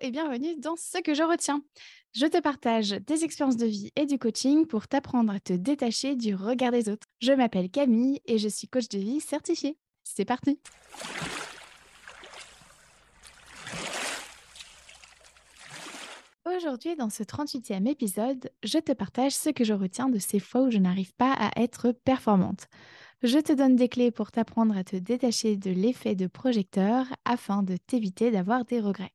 et bienvenue dans Ce que je retiens. Je te partage des expériences de vie et du coaching pour t'apprendre à te détacher du regard des autres. Je m'appelle Camille et je suis coach de vie certifiée. C'est parti Aujourd'hui, dans ce 38e épisode, je te partage ce que je retiens de ces fois où je n'arrive pas à être performante. Je te donne des clés pour t'apprendre à te détacher de l'effet de projecteur afin de t'éviter d'avoir des regrets.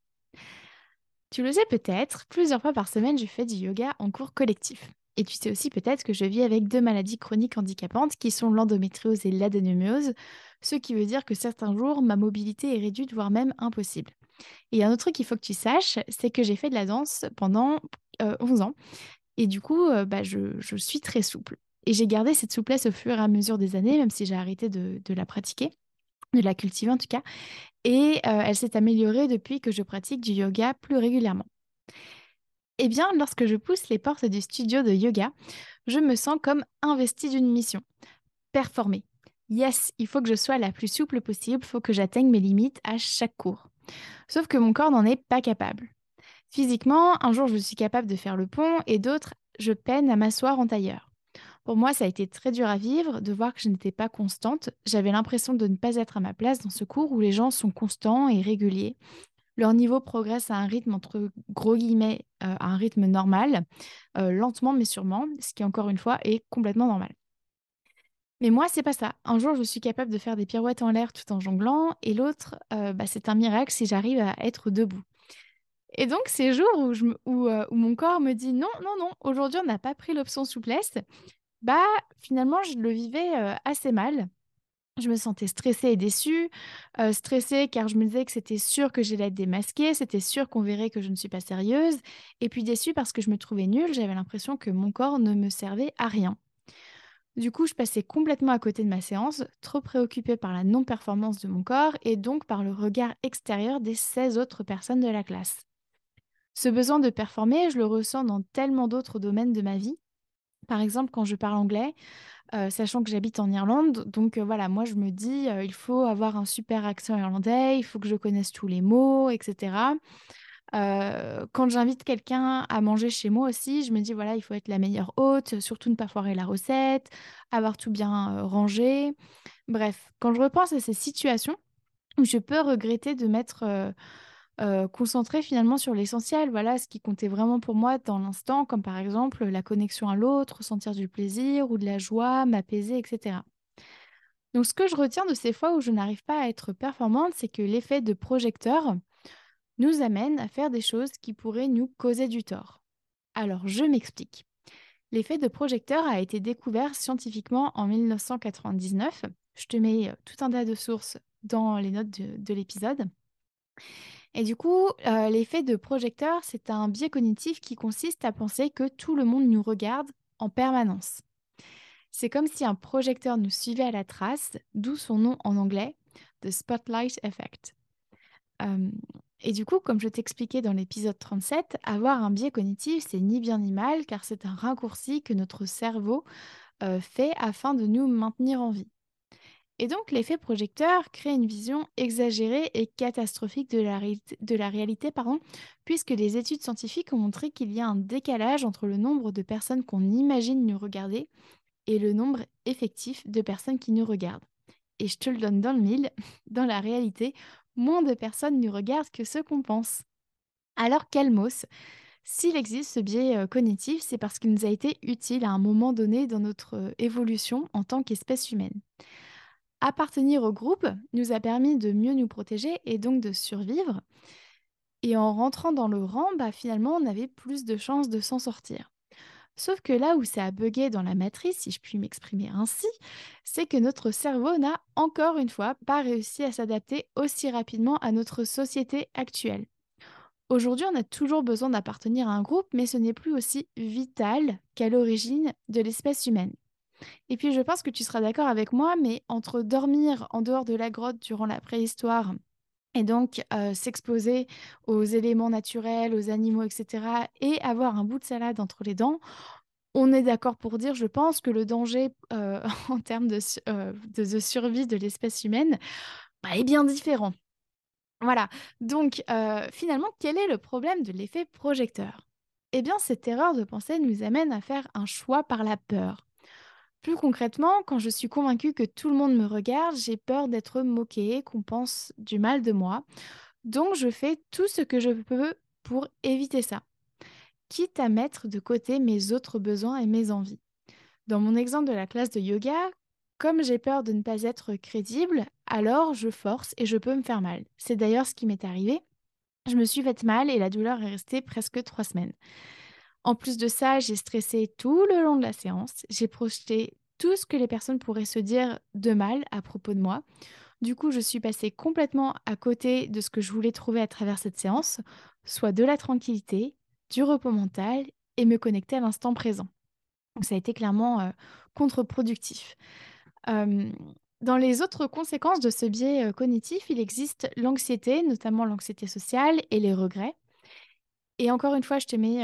Tu le sais peut-être, plusieurs fois par semaine, je fais du yoga en cours collectif. Et tu sais aussi peut-être que je vis avec deux maladies chroniques handicapantes qui sont l'endométriose et l'adénomyose, ce qui veut dire que certains jours, ma mobilité est réduite, voire même impossible. Et un autre truc qu'il faut que tu saches, c'est que j'ai fait de la danse pendant 11 ans. Et du coup, bah, je, suis très souple. Et j'ai gardé cette souplesse au fur et à mesure des années, même si j'ai arrêté de, la pratiquer, de la cultiver en tout cas. Et elle s'est améliorée depuis que je pratique du yoga plus régulièrement. Eh bien, lorsque je pousse les portes du studio de yoga, je me sens comme investie d'une mission. Performer. Yes, il faut que je sois la plus souple possible, il faut que j'atteigne mes limites à chaque cours. Sauf que mon corps n'en est pas capable. Physiquement, un jour je suis capable de faire le pont et d'autres, je peine à m'asseoir en tailleur. Pour moi, ça a été très dur à vivre de voir que je n'étais pas constante. J'avais l'impression de ne pas être à ma place dans ce cours où les gens sont constants et réguliers. Leur niveau progresse à un rythme entre gros guillemets, euh, à un rythme normal, euh, lentement mais sûrement, ce qui encore une fois est complètement normal. Mais moi, c'est pas ça. Un jour, je suis capable de faire des pirouettes en l'air tout en jonglant, et l'autre, euh, bah, c'est un miracle si j'arrive à être debout. Et donc, ces jours où, où, mon corps me dit non, non, non, aujourd'hui, on n'a pas pris l'option souplesse, bah finalement, je le vivais assez mal. Je me sentais stressée et déçue. stressée car je me disais que c'était sûr que j'allais être démasquée, c'était sûr qu'on verrait que je ne suis pas sérieuse. Et puis déçue parce que je me trouvais nulle, j'avais l'impression que mon corps ne me servait à rien. Du coup, je passais complètement à côté de ma séance, trop préoccupée par la non-performance de mon corps et donc par le regard extérieur des 16 autres personnes de la classe. Ce besoin de performer, je le ressens dans tellement d'autres domaines de ma vie. Par exemple, quand je parle anglais, euh, sachant que j'habite en Irlande, donc euh, voilà, moi je me dis, euh, il faut avoir un super accent irlandais, il faut que je connaisse tous les mots, etc. quand j'invite quelqu'un à manger chez moi aussi, je me dis, voilà, il faut être la meilleure hôte, surtout ne pas foirer la recette, avoir tout bien rangé. Bref, quand je repense à ces situations où je peux regretter de mettre euh, concentrer finalement sur l'essentiel, voilà ce qui comptait vraiment pour moi dans l'instant, comme par exemple la connexion à l'autre, ressentir du plaisir ou de la joie, m'apaiser, etc. Donc ce que je retiens de ces fois où je n'arrive pas à être performante, c'est que l'effet de projecteur nous amène à faire des choses qui pourraient nous causer du tort. Alors je m'explique. L'effet de projecteur a été découvert scientifiquement en 1999. Je te mets tout un tas de sources dans les notes de l'épisode. Et du coup, euh, l'effet de projecteur, c'est un biais cognitif qui consiste à penser que tout le monde nous regarde en permanence. C'est comme si un projecteur nous suivait à la trace, d'où son nom en anglais, The Spotlight Effect. Euh, et du coup, comme je t'expliquais dans l'épisode 37, avoir un biais cognitif, c'est ni bien ni mal, car c'est un raccourci que notre cerveau euh, fait afin de nous maintenir en vie. Et donc l'effet projecteur crée une vision exagérée et catastrophique de la, réalité, pardon, puisque des études scientifiques ont montré qu'il y a un décalage entre le nombre de personnes qu'on imagine nous regarder et le nombre effectif de personnes qui nous regardent. Et je te le donne dans le mille, dans la réalité, moins de personnes nous regardent que ce qu'on pense. Alors Calmos, s'il existe ce biais euh, cognitif, c'est parce qu'il nous a été utile à un moment donné dans notre euh, évolution en tant qu'espèce humaine. Appartenir au groupe nous a permis de mieux nous protéger et donc de survivre. Et en rentrant dans le rang, bah, finalement, on avait plus de chances de s'en sortir. Sauf que là où ça a bugué dans la matrice, si je puis m'exprimer ainsi, c'est que notre cerveau n'a encore une fois pas réussi à s'adapter aussi rapidement à notre société actuelle. Aujourd'hui, on a toujours besoin d'appartenir à un groupe, mais ce n'est plus aussi vital qu'à l'origine de l'espèce humaine. Et puis je pense que tu seras d'accord avec moi, mais entre dormir en dehors de la grotte durant la préhistoire et donc euh, s'exposer aux éléments naturels, aux animaux, etc., et avoir un bout de salade entre les dents, on est d'accord pour dire, je pense, que le danger euh, en termes de, euh, de, survie de l'espèce humaine bah, est bien différent. Voilà. Donc, finalement, quel est le problème de l'effet projecteur? Eh bien, cette erreur de pensée nous amène à faire un choix par la peur. Plus concrètement, quand je suis convaincue que tout le monde me regarde, j'ai peur d'être moquée, qu'on pense du mal de moi. Donc, je fais tout ce que je peux pour éviter ça, quitte à mettre de côté mes autres besoins et mes envies. Dans mon exemple de la classe de yoga, comme j'ai peur de ne pas être crédible, alors je force et je peux me faire mal. C'est d'ailleurs ce qui m'est arrivé. Je me suis faite mal et la douleur est restée presque trois semaines. En plus de ça, j'ai stressé tout le long de la séance. J'ai projeté tout ce que les personnes pourraient se dire de mal à propos de moi. Du coup, je suis passée complètement à côté de ce que je voulais trouver à travers cette séance, soit de la tranquillité, du repos mental et me connecter à l'instant présent. Donc ça a été clairement euh, contre-productif dans les autres conséquences de ce biais cognitif, il existe l'anxiété, notamment l'anxiété sociale et les regrets. Et encore une fois, je te mets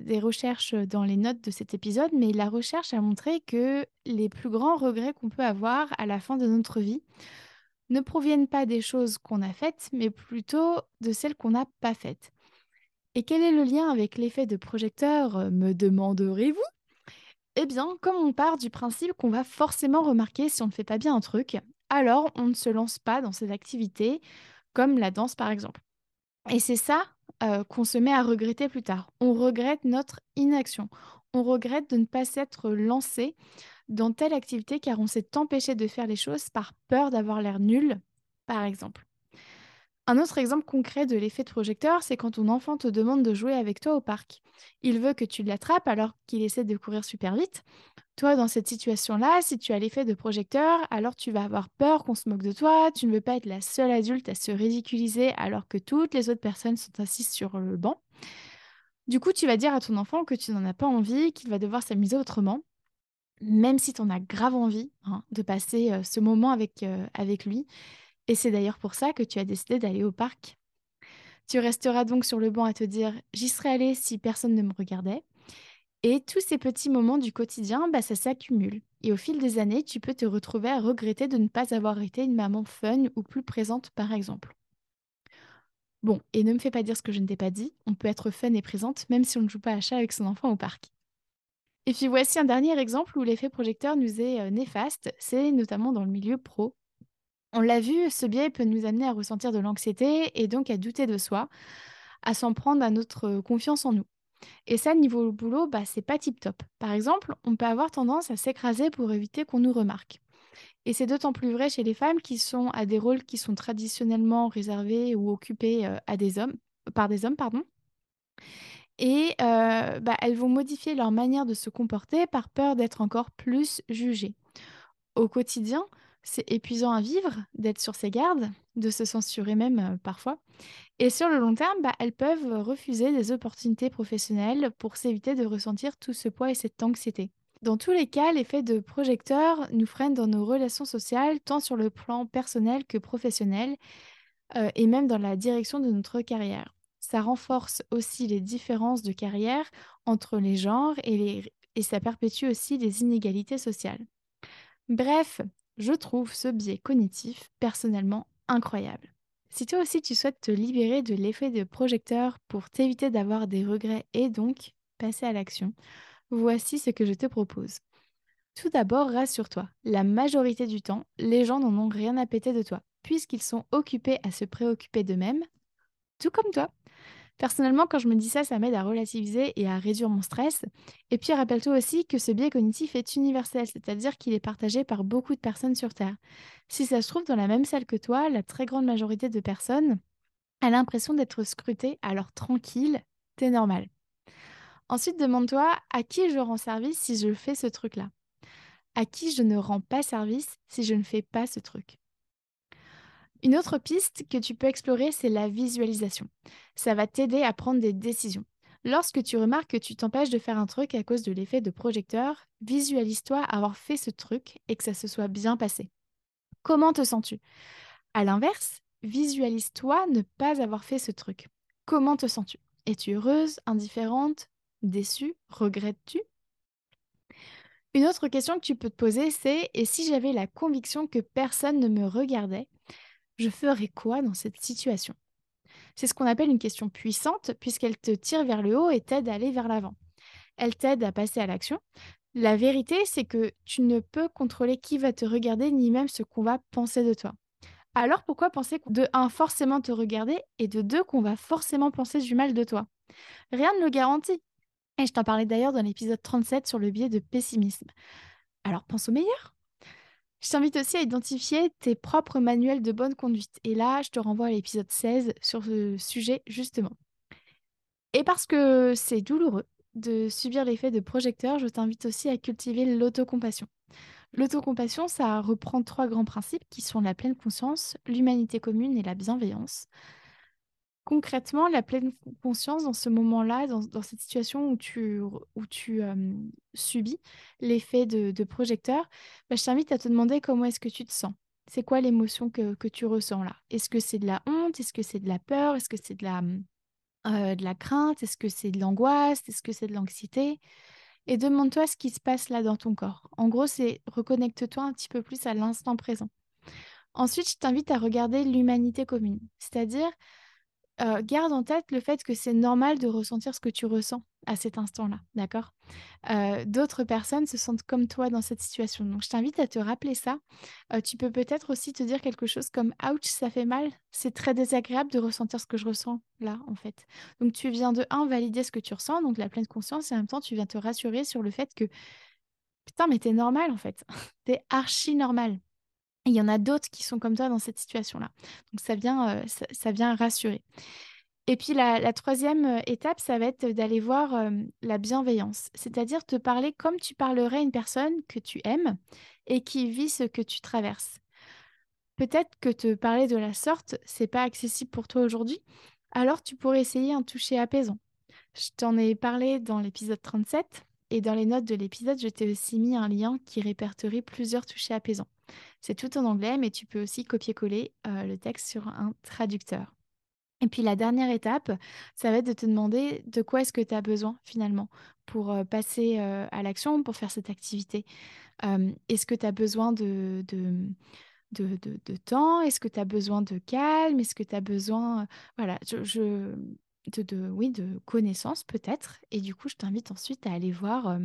des recherches dans les notes de cet épisode, mais la recherche a montré que les plus grands regrets qu'on peut avoir à la fin de notre vie ne proviennent pas des choses qu'on a faites, mais plutôt de celles qu'on n'a pas faites. Et quel est le lien avec l'effet de projecteur, me demanderez-vous? Eh bien, comme on part du principe qu'on va forcément remarquer si on ne fait pas bien un truc, alors on ne se lance pas dans ces activités, comme la danse par exemple. Et c'est ça euh, qu'on se met à regretter plus tard. On regrette notre inaction. On regrette de ne pas s'être lancé dans telle activité car on s'est empêché de faire les choses par peur d'avoir l'air nul, par exemple. Un autre exemple concret de l'effet de projecteur, c'est quand ton enfant te demande de jouer avec toi au parc. Il veut que tu l'attrapes alors qu'il essaie de courir super vite. Toi, dans cette situation-là, si tu as l'effet de projecteur, alors tu vas avoir peur qu'on se moque de toi, tu ne veux pas être la seule adulte à se ridiculiser alors que toutes les autres personnes sont assises sur le banc. Du coup, tu vas dire à ton enfant que tu n'en as pas envie, qu'il va devoir s'amuser autrement, même si tu en as grave envie hein, de passer euh, ce moment avec, euh, avec lui. Et c'est d'ailleurs pour ça que tu as décidé d'aller au parc. Tu resteras donc sur le banc à te dire j'y serais allé si personne ne me regardait. Et tous ces petits moments du quotidien, bah, ça s'accumule. Et au fil des années, tu peux te retrouver à regretter de ne pas avoir été une maman fun ou plus présente, par exemple. Bon, et ne me fais pas dire ce que je ne t'ai pas dit, on peut être fun et présente même si on ne joue pas à chat avec son enfant au parc. Et puis voici un dernier exemple où l'effet projecteur nous est euh, néfaste, c'est notamment dans le milieu pro. On l'a vu, ce biais peut nous amener à ressentir de l'anxiété et donc à douter de soi, à s'en prendre à notre confiance en nous. Et ça, niveau boulot, bah, c'est pas tip top. Par exemple, on peut avoir tendance à s'écraser pour éviter qu'on nous remarque. Et c'est d'autant plus vrai chez les femmes qui sont à des rôles qui sont traditionnellement réservés ou occupés hommes, par des hommes. Pardon. Et bah, elles vont modifier leur manière de se comporter par peur d'être encore plus jugées. Au quotidien, c'est épuisant à vivre d'être sur ses gardes, de se censurer même euh, parfois. Et sur le long terme, bah, elles peuvent refuser des opportunités professionnelles pour s'éviter de ressentir tout ce poids et cette anxiété. Dans tous les cas, l'effet de projecteur nous freine dans nos relations sociales, tant sur le plan personnel que professionnel, euh, et même dans la direction de notre carrière. Ça renforce aussi les différences de carrière entre les genres et, et ça perpétue aussi les inégalités sociales. Bref, je trouve ce biais cognitif personnellement incroyable. Si toi aussi tu souhaites te libérer de l'effet de projecteur pour t'éviter d'avoir des regrets et donc passer à l'action, voici ce que je te propose. Tout d'abord, rassure-toi, la majorité du temps, les gens n'en ont rien à péter de toi, puisqu'ils sont occupés à se préoccuper d'eux-mêmes, tout comme toi. Personnellement, quand je me dis ça, ça m'aide à relativiser et à réduire mon stress. Et puis, rappelle-toi aussi que ce biais cognitif est universel, c'est-à-dire qu'il est partagé par beaucoup de personnes sur Terre. Si ça se trouve dans la même salle que toi, la très grande majorité de personnes a l'impression d'être scrutée, alors tranquille, t'es normal. Ensuite, demande-toi à qui je rends service si je fais ce truc-là? À qui je ne rends pas service si je ne fais pas ce truc? Une autre piste que tu peux explorer, c'est la visualisation. Ça va t'aider à prendre des décisions. Lorsque tu remarques que tu t'empêches de faire un truc à cause de l'effet de projecteur, visualise-toi avoir fait ce truc et que ça se soit bien passé. Comment te sens-tu? À l'inverse, visualise-toi ne pas avoir fait ce truc. Comment te sens-tu? Es-tu heureuse, indifférente, déçue, regrettes-tu? Une autre question que tu peux te poser, c'est et si j'avais la conviction que personne ne me regardait Je ferais quoi dans cette situation? C'est ce qu'on appelle une question puissante puisqu'elle te tire vers le haut et t'aide à aller vers l'avant. Elle t'aide à passer à l'action. La vérité, c'est que tu ne peux contrôler qui va te regarder ni même ce qu'on va penser de toi. Alors pourquoi penser de un forcément te regarder et de deux qu'on va forcément penser du mal de toi? Rien ne le garantit. Et je t'en parlais d'ailleurs dans l'épisode 37 sur le biais de pessimisme. Alors pense au meilleur. Je t'invite aussi à identifier tes propres manuels de bonne conduite. Et là, je te renvoie à l'épisode 16 sur ce sujet justement. Et parce que c'est douloureux de subir l'effet de projecteur, je t'invite aussi à cultiver l'autocompassion. L'autocompassion, ça reprend trois grands principes qui sont la pleine conscience, l'humanité commune et la bienveillance. Concrètement, la pleine conscience dans ce moment-là, dans, cette situation où tu, subis l'effet de, projecteur, bah, je t'invite à te demander comment est-ce que tu te sens. C'est quoi l'émotion que, tu ressens là? Est-ce que c'est de la honte? Est-ce que c'est de la peur? Est-ce que c'est de la, de la crainte? Est-ce que c'est de l'angoisse? Est-ce que c'est de l'anxiété? Et demande-toi ce qui se passe là dans ton corps. En gros, c'est reconnecte-toi un petit peu plus à l'instant présent. Ensuite, je t'invite à regarder l'humanité commune, c'est-à-dire garde en tête le fait que c'est normal de ressentir ce que tu ressens à cet instant-là, d'accord? D'autres personnes se sentent comme toi dans cette situation. Donc, je t'invite à te rappeler ça. tu peux peut-être aussi te dire quelque chose comme Ouch, ça fait mal. C'est très désagréable de ressentir ce que je ressens là, en fait. Donc, tu viens de un, valider ce que tu ressens, donc la pleine conscience, et en même temps, tu viens te rassurer sur le fait que putain, mais t'es normal en fait. t'es archi normal. Il y en a d'autres qui sont comme toi dans cette situation-là. Donc ça vient, euh, ça, vient rassurer. Et puis la, troisième euh, étape, ça va être d'aller voir euh, la bienveillance, c'est-à-dire te parler comme tu parlerais à une personne que tu aimes et qui vit ce que tu traverses. Peut-être que te parler de la sorte, c'est pas accessible pour toi aujourd'hui, alors tu pourrais essayer un toucher apaisant. Je t'en ai parlé dans l'épisode 37 et dans les notes de l'épisode, je t'ai aussi mis un lien qui répertorie plusieurs touchés apaisants. C'est tout en anglais, mais tu peux aussi copier-coller euh, le texte sur un traducteur. Et puis la dernière étape, ça va être de te demander de quoi est-ce que tu as besoin finalement pour euh, passer euh, à l'action, pour faire cette activité. est-ce que tu as besoin de, de, de, temps? Est-ce que tu as besoin de calme? Est-ce que tu as besoin... Voilà, je, de, oui, de connaissances peut-être. Et du coup, je t'invite ensuite à aller voir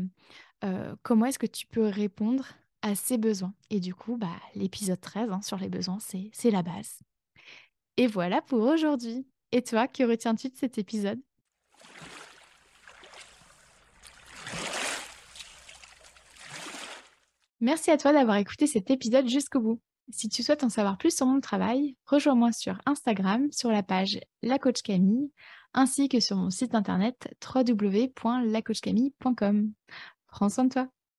comment est-ce que tu peux répondre à ses besoins. Et du coup, bah, l'épisode 13 hein, sur les besoins, c'est la base. Et voilà pour aujourd'hui. Et toi, que retiens-tu de cet épisode? Merci à toi d'avoir écouté cet épisode jusqu'au bout. Si tu souhaites en savoir plus sur mon travail, rejoins-moi sur Instagram sur la page La Camille ainsi que sur mon site internet www.lacoachcamille.com. Prends soin de toi.